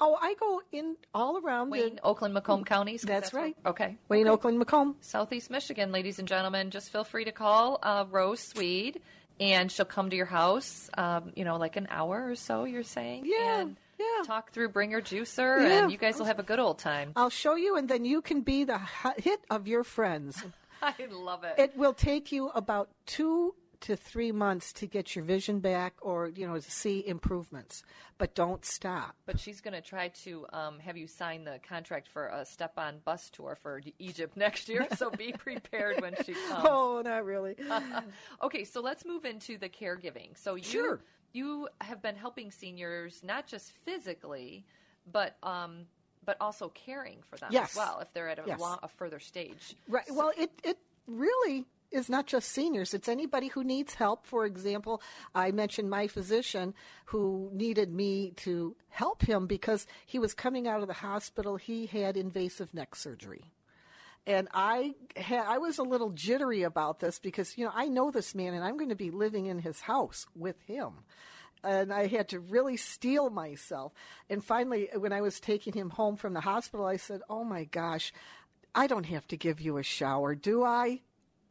Oh, I go in all around Wayne, the Oakland, Macomb counties. That's where- right. okay. Wayne, Okay. Oakland, Macomb. Southeast Michigan, ladies and gentlemen. Just feel free to call uh, Rose Szwed, and she'll come to your house. Um, you know, like an hour or so. You're saying, Yeah, and yeah. Talk through, bring your juicer, Yeah. and you guys will have a good old time. I'll show you, and then you can be the hit of your friends. (laughs) I love it. It will take you about two to three months to get your vision back or, you know, to see improvements. But don't stop. But she's going to try to um, have you sign the contract for a step-on bus tour for Egypt (laughs) next year. So be (laughs) prepared when she comes. Oh, not really. okay, so let's move into the caregiving. So you Sure. You have been helping seniors not just physically, but um, but also caring for them Yes. as well if they're at a, Yes. long, a further stage. Right. well, it, it really is not just seniors. It's anybody who needs help. For example, I mentioned my physician who needed me to help him because he was coming out of the hospital. He had invasive neck surgery. And I ha- I was a little jittery about this because you know I know this man and I'm going to be living in his house with him. And I had to really steel myself. And finally, when I was taking him home from the hospital, I said, "Oh my gosh, I don't have to give you a shower, do I?"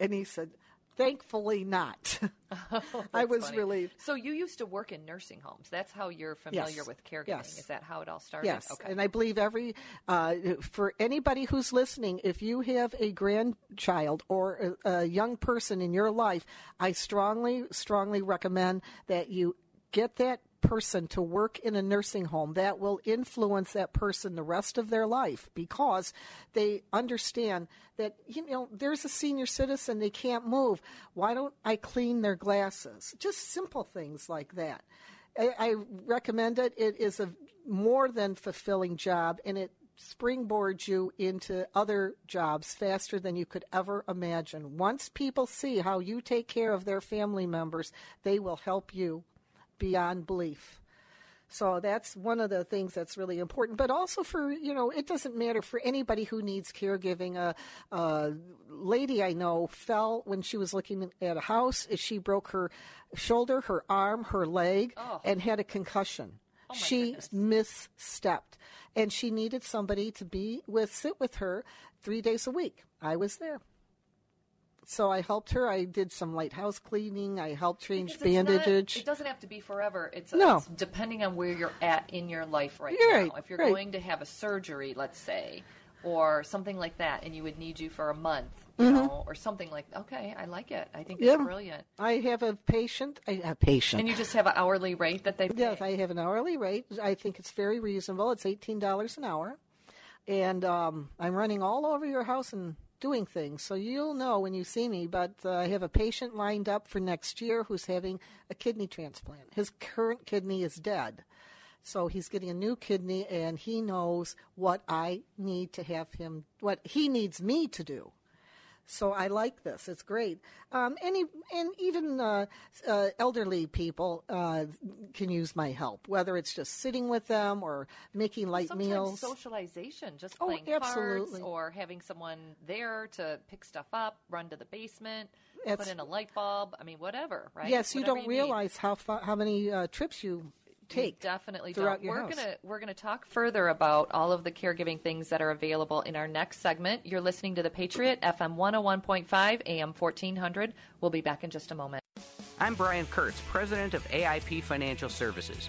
And he said, "Thankfully not." (laughs) I was funny. relieved. So you used to work in nursing homes. That's how you're familiar Yes. with caregiving. Yes. Is that how it all started? Yes, Okay. and I believe every uh, for anybody who's listening, if you have a grandchild or a, a young person in your life, I strongly, strongly recommend that you get that person to work in a nursing home that will influence that person the rest of their life because they understand that you know there's a senior citizen they can't move why don't i clean their glasses just simple things like that I, I recommend it. It is a more than fulfilling job, and it springboards you into other jobs faster than you could ever imagine. Once people see how you take care of their family members, they will help you beyond belief. So that's one of the things that's really important. But also for, you know, it doesn't matter for anybody who needs caregiving. A, a lady I know fell when she was looking at a house. She broke her shoulder, her arm, her leg, Oh. and had a concussion. Oh, she misstepped. And she needed somebody to be with, sit with her three days a week. I was there. So I helped her. I did some light house cleaning. I helped change Because it's not- bandage. it doesn't have to be forever. It's, No. it's depending on where you're at in your life right You're now. right, If you're right. going to have a surgery, let's say, or something like that, and you would need you for a month, you Mhm. know, or something like. Okay, I like it. I think it's brilliant. I have a patient. I I a patient. And you just have an hourly rate that they pay. Yes, I have an hourly rate. I think it's very reasonable. It's eighteen dollars an hour, and um, I'm running all over your house and doing things. So you'll know when you see me. But uh, I have a patient lined up for next year who's having a kidney transplant. His current kidney is dead. So he's getting a new kidney, and he knows what I need to have him, what he needs me to do. So I like this. It's great. Um, any and even uh, uh, elderly people uh, can use my help, whether it's just sitting with them or making light Sometimes meals. socialization, just Oh, playing absolutely. cards or having someone there to pick stuff up, run to the basement, It's- put in a light bulb. I mean, whatever, right? Yes, you don't need. realize how fa- how many uh, trips you take. You definitely throughout don't. your we're house. gonna we're gonna talk further about all of the caregiving things that are available in our next segment. You're listening to the Patriot FM 101.5 AM 1400. We'll be back in just a moment. I'm Brian Kurtz, president of AIP Financial Services.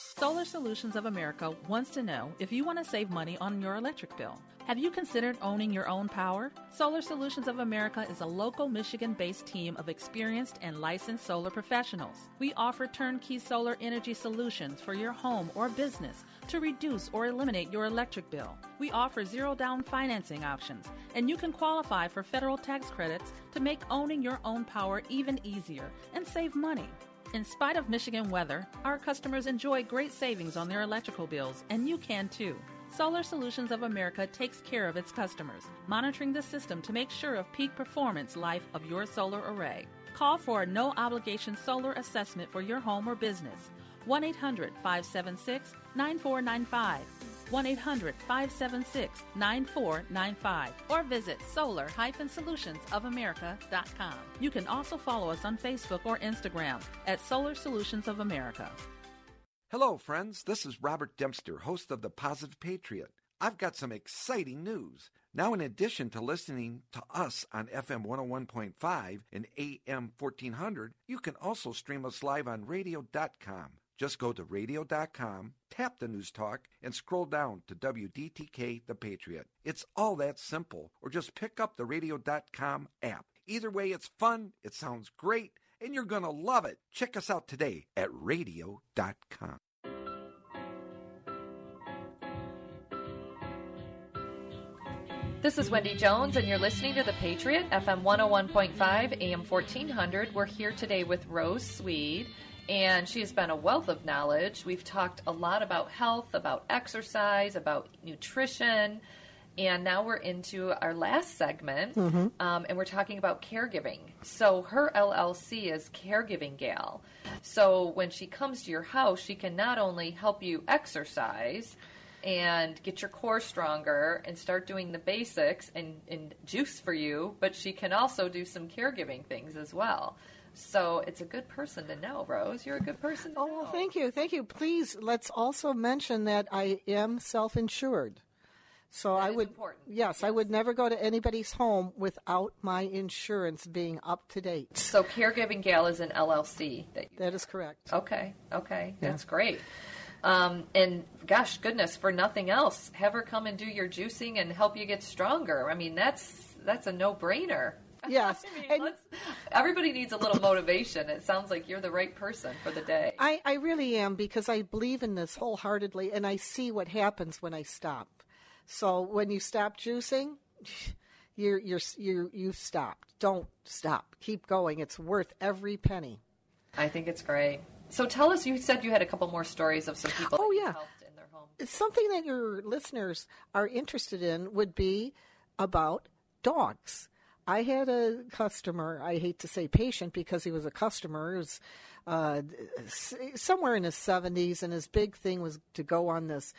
Solar Solutions of America wants to know if you want to save money on your electric bill. Have you considered owning your own power? Solar Solutions of America is a local Michigan based team of experienced and licensed solar professionals. We offer turnkey solar energy solutions for your home or business to reduce or eliminate your electric bill. We offer zero down financing options, and you can qualify for federal tax credits to make owning your own power even easier and save money. In spite of Michigan weather, our customers enjoy great savings on their electrical bills, and you can too. Solar Solutions of America takes care of its customers, monitoring the system to make sure of peak performance life of your solar array. Call for a no obligation solar assessment for your home or business. 1 800 576 9495. 1 800 576 9495 or visit solar solutionsofamerica.com. You can also follow us on Facebook or Instagram at Solar Solutions of America. Hello, friends. This is Robert Dempster, host of The Positive Patriot. I've got some exciting news. Now, in addition to listening to us on FM 101.5 and AM 1400, you can also stream us live on radio.com. Just go to radio.com, tap the news talk, and scroll down to WDTK The Patriot. It's all that simple, or just pick up the radio.com app. Either way, it's fun, it sounds great, and you're going to love it. Check us out today at radio.com. This is Wendy Jones, and you're listening to The Patriot, FM 101.5, AM 1400. We're here today with Rose Szwed, and she has been a wealth of knowledge. We've talked a lot about health, about exercise, about nutrition, and now we're into our last segment, Mhm. um, and we're talking about caregiving. So her LLC is Caregiving Gal. So when she comes to your house, she can not only help you exercise and get your core stronger and start doing the basics and, and juice for you, but she can also do some caregiving things as well. So it's a good person to know, Rose. You're a good person to Oh, well, thank you. Thank you. Please, let's also mention that I am self insured. So I would, yes, I would never go to anybody's home without my insurance being up to date. So Caregiving Gal is an LLC. That, you that is correct. Okay, okay, Yeah. that's great. Um, and gosh, goodness, for nothing else, have her come and do your juicing and help you get stronger. I mean, that's that's a no brainer. (laughs) Yes, Everybody needs a little motivation. It sounds like you're the right person for the day. I, I really am because I believe in this wholeheartedly and I see what happens when I stop. So when you stop juicing, (sighs) you're, you're, you're, you've stopped. Don't stop. Keep going. It's worth every penny. I think it's great. So tell us, you said you had a couple more stories of some people. Oh, that yeah. helped in their home. Something that your listeners are interested in would be about dogs. I had a customer, I hate to say patient because he was a customer, he was uh, somewhere in his 70s, and his big thing was to go on this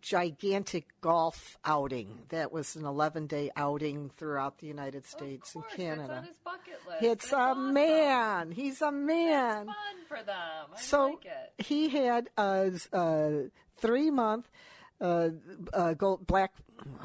gigantic golf outing. That was an 11 day outing throughout the United States and Canada. That's on his bucket list. It's a man. He's a man. Fun for them. I so like it. he had a, a three month uh, uh, gold, black.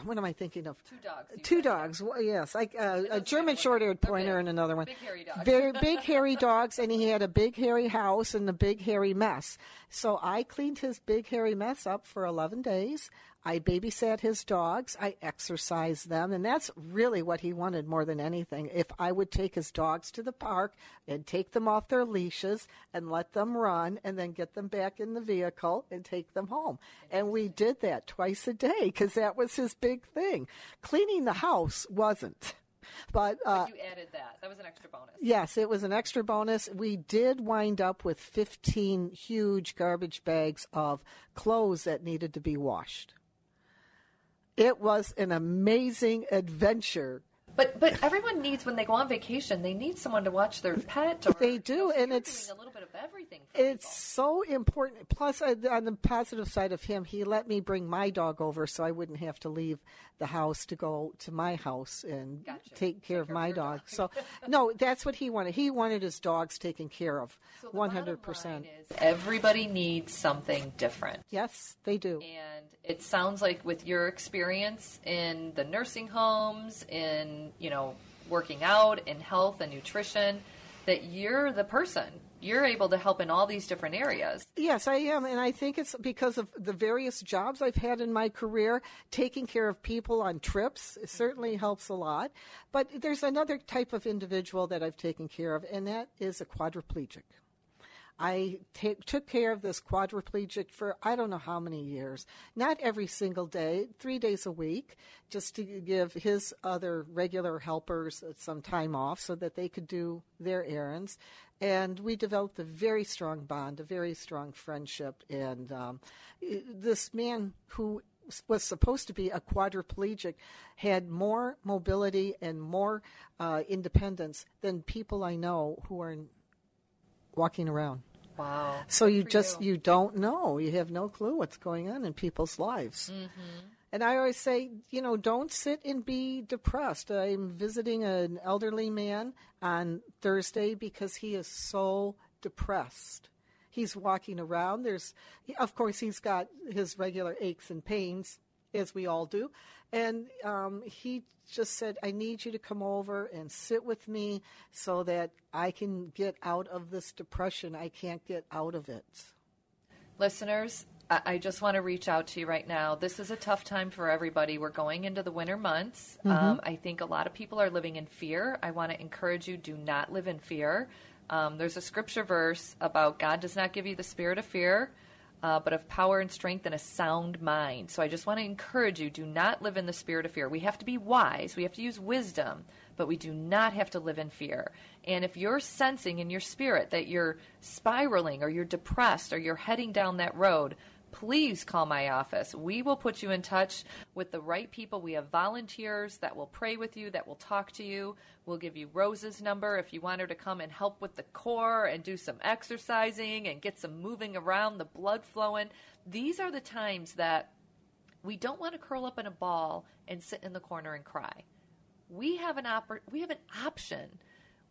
What am I thinking of? Two dogs. Two dogs. Well, yes, like uh, a German short-haired pointer and another one. Big hairy dogs. Very (laughs) big hairy dogs, and he had a big hairy house and a big hairy mess. So I cleaned his big hairy mess up for eleven days. I babysat his dogs. I exercised them, and that's really what he wanted more than anything. If I would take his dogs to the park and take them off their leashes and let them run, and then get them back in the vehicle and take them home, and we did that twice a day because that was his big thing. Cleaning the house wasn't. But, uh, But you added that. That was an extra bonus. Yes, it was an extra bonus. We did wind up with 15 huge garbage bags of clothes that needed to be washed. It was an amazing adventure. But but everyone needs when they go on vacation, they need someone to watch their pet. Or, They do, you know, so and it's- a little bit of everything. It's so important. Plus, uh, on the positive side of him, he let me bring my dog over so I wouldn't have to leave the house to go to my house and take care of my dog. So, (laughs) no, that's what he wanted. He wanted his dogs taken care of, one hundred percent. Everybody needs something different. Yes, they do. And it sounds like with your experience in the nursing homes, in you know working out, in health and nutrition, that you're the person. You're able to help in all these different areas. Yes, I am. And I think it's because of the various jobs I've had in my career. Taking care of people on trips certainly mm-hmm. helps a lot. But there's another type of individual that I've taken care of, and that is a quadriplegic. I took care of this quadriplegic for I don't know how many years. Not every single day, three days a week, just to give his other regular helpers some time off so that they could do their errands. And we developed a very strong bond, a very strong friendship. And um, this man who was supposed to be a quadriplegic had more mobility and more uh, independence than people I know who are walking around. Wow. So you just you. don't know. You have no clue what's going on in people's lives. Mm-hmm. And I always say, you know, don't sit and be depressed. I'm visiting an elderly man on Thursday because he is so depressed. He's walking around. There's, of course, he's got his regular aches and pains, as we all do. And um, he just said, I need you to come over and sit with me so that I can get out of this depression. I can't get out of it. Listeners, I just want to reach out to you right now. This is a tough time for everybody. We're going into the winter months. Mhm. Um, I think a lot of people are living in fear. I want to encourage you do not live in fear. Um, there's a scripture verse about God does not give you the spirit of fear, uh, but of power and strength and a sound mind. So I just want to encourage you do not live in the spirit of fear. We have to be wise, we have to use wisdom, but we do not have to live in fear. And if you're sensing in your spirit that you're spiraling or you're depressed or you're heading down that road, please call my office. We will put you in touch with the right people. We have volunteers that will pray with you, that will talk to you. We'll give you Rose's number if you want her to come and help with the core and do some exercising and get some moving around, the blood flowing. These are the times that we don't want to curl up in a ball and sit in the corner and cry. We have an oppor- we have an option.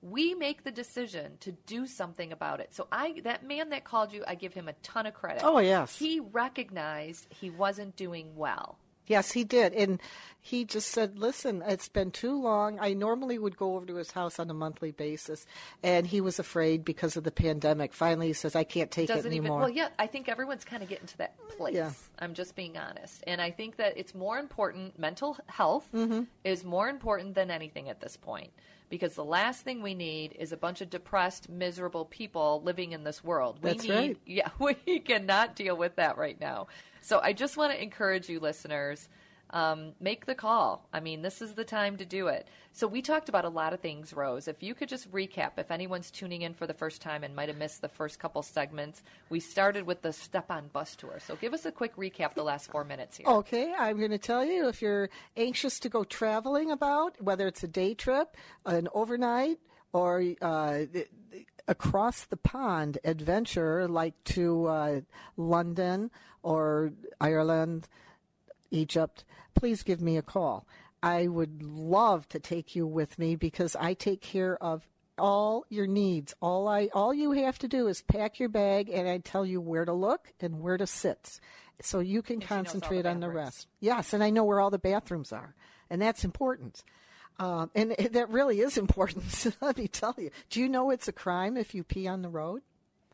We make the decision to do something about it. So I that man that called you, I give him a ton of credit. Oh, yes. He recognized he wasn't doing well. Yes, he did. And he just said, Listen, it's been too long. I normally would go over to his house on a monthly basis. And he was afraid because of the pandemic. Finally, he says, I can't take Doesn't it even anymore. well, yeah. I think everyone's kind of getting to that place. Yeah. I'm just being honest, and I think that it's more important. Mental health Mm-hmm. is more important than anything at this point because the last thing we need is a bunch of depressed, miserable people living in this world. We That's need, right. (laughs) Yeah, we cannot deal with that right now. So I just want to encourage you, listeners. Um, make the call. I mean, this is the time to do it. So, we talked about a lot of things, Rose. If you could just recap, if anyone's tuning in for the first time and might have missed the first couple segments, we started with the Step on Bus Tour. So, give us a quick recap the last four minutes here. Okay, I'm going to tell you if you're anxious to go traveling about, whether it's a day trip, an overnight, or uh, across the pond adventure like to uh, London or Ireland, Egypt, please give me a call. I would love to take you with me because I take care of all your needs. All I all you have to do is pack your bag and I tell you where to look and where to sit. So you can And all the concentrate on the rest. Yes, and I know where all the bathrooms are. And that's important. Um, and (laughs) that really is important. (laughs) Let me tell you. Do you know it's a crime if you pee on the road?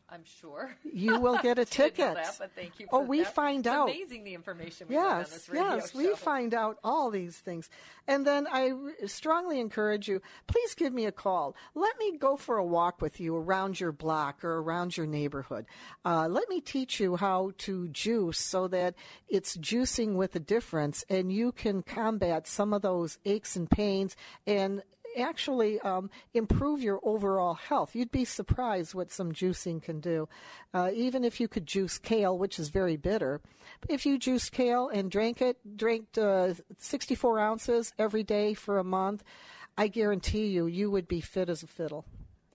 I'm sure. You will (laughs) get a ticket. that, but thank you Oh, we that. find It's out. Amazing the information we Yes, yes, show. we find out all these things. And then I strongly encourage you, please give me a call. Let me go for a walk with you around your block or around your neighborhood. Uh, let me teach you how to juice so that it's juicing with a difference and you can combat some of those aches and pains and actually um, improve your overall health. You'd be surprised what some juicing can do. Uh, even if you could juice kale, which is very bitter, if you juice kale and drank it, drank uh, 64 ounces every day for a month, I guarantee you, you would be fit as a fiddle.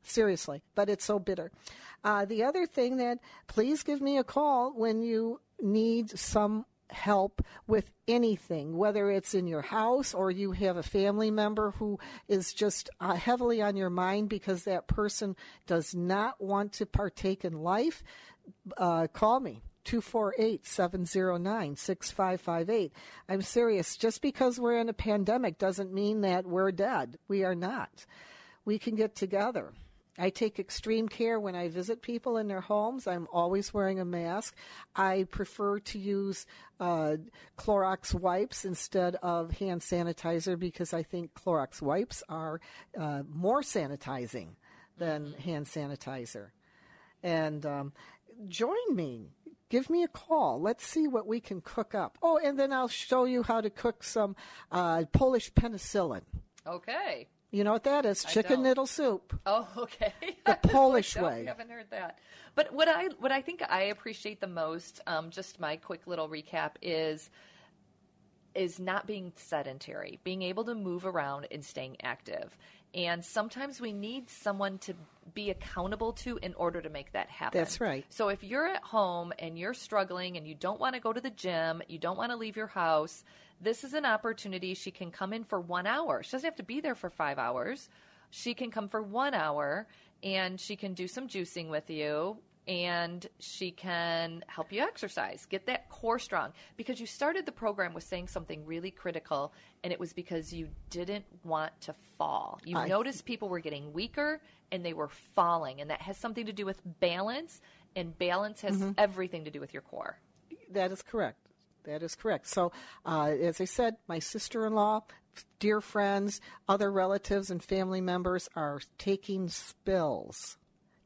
Seriously, but it's so bitter. Uh, the other thing that please give me a call when you need some help with anything, whether it's in your house or you have a family member who is just uh, heavily on your mind because that person does not want to partake in life, uh, call me. 248 709 6558. I'm serious. Just because we're in a pandemic doesn't mean that we're dead. We are not. We can get together. I take extreme care when I visit people in their homes. I'm always wearing a mask. I prefer to use uh, Clorox wipes instead of hand sanitizer because I think Clorox wipes are uh, more sanitizing than hand sanitizer. And um, join me. Give me a call. Let's see what we can cook up. Oh, and then I'll show you how to cook some uh, Polish penicillin. Okay. You know what that is? Chicken noodle soup. Oh, (laughs) okay. The (laughs) Polish like, no, way. I haven't heard that. But what I what I think I appreciate the most, um, just my quick little recap is is not being sedentary, being able to move around and staying active. And sometimes we need someone to be accountable to in order to make that happen. That's right. So if you're at home and you're struggling and you don't want to go to the gym, you don't want to leave your house, this is an opportunity. She can come in for one hour. She doesn't have to be there for five hours. She can come for one hour and she can do some juicing with you and she can help you exercise, get that core strong. Because you started the program with saying something really critical, and it was because you didn't want to fall. You I- noticed people were getting weaker and they were falling, and that has something to do with balance, and balance has Mhm. everything to do with your core. That is correct. That is correct. So, uh, as I said, my sister in law, dear friends, other relatives, and family members are taking spills.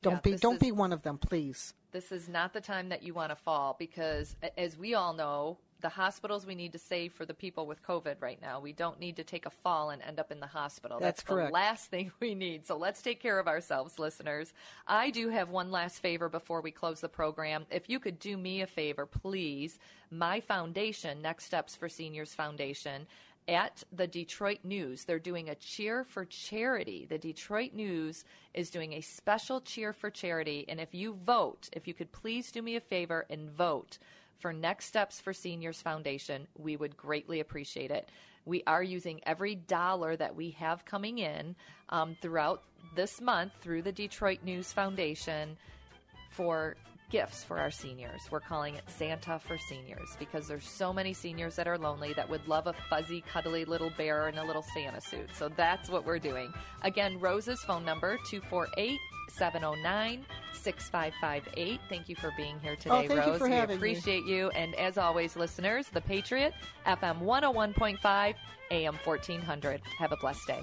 Don't Yeah, be don't is- be one of them, please. This is not the time that you want to fall because, as we all know, the hospitals we need to save for the people with COVID right now. We don't need to take a fall and end up in the hospital. That's the correct. last (laughs) thing we need. So let's take care of ourselves, listeners. I do have one last favor before we close the program. If you could do me a favor, please, my foundation, Next Steps for Seniors Foundation, at the Detroit News. They're doing a cheer for charity. The Detroit News is doing a special cheer for charity. And if you vote, if you could please do me a favor and vote for Next Steps for Seniors Foundation, we would greatly appreciate it. We are using every dollar that we have coming in um, throughout this month through the Detroit News Foundation for gifts for our seniors. We're calling it Santa for Seniors because there's so many seniors that are lonely that would love a fuzzy, cuddly little bear in a little Santa suit. So that's what we're doing. Again, Rose's phone number 248 709 6558. Thank you for being here today, Oh, Rose. we having me. appreciate you. And as always, listeners, The Patriot, FM 101.5, AM 1400. Have a blessed day.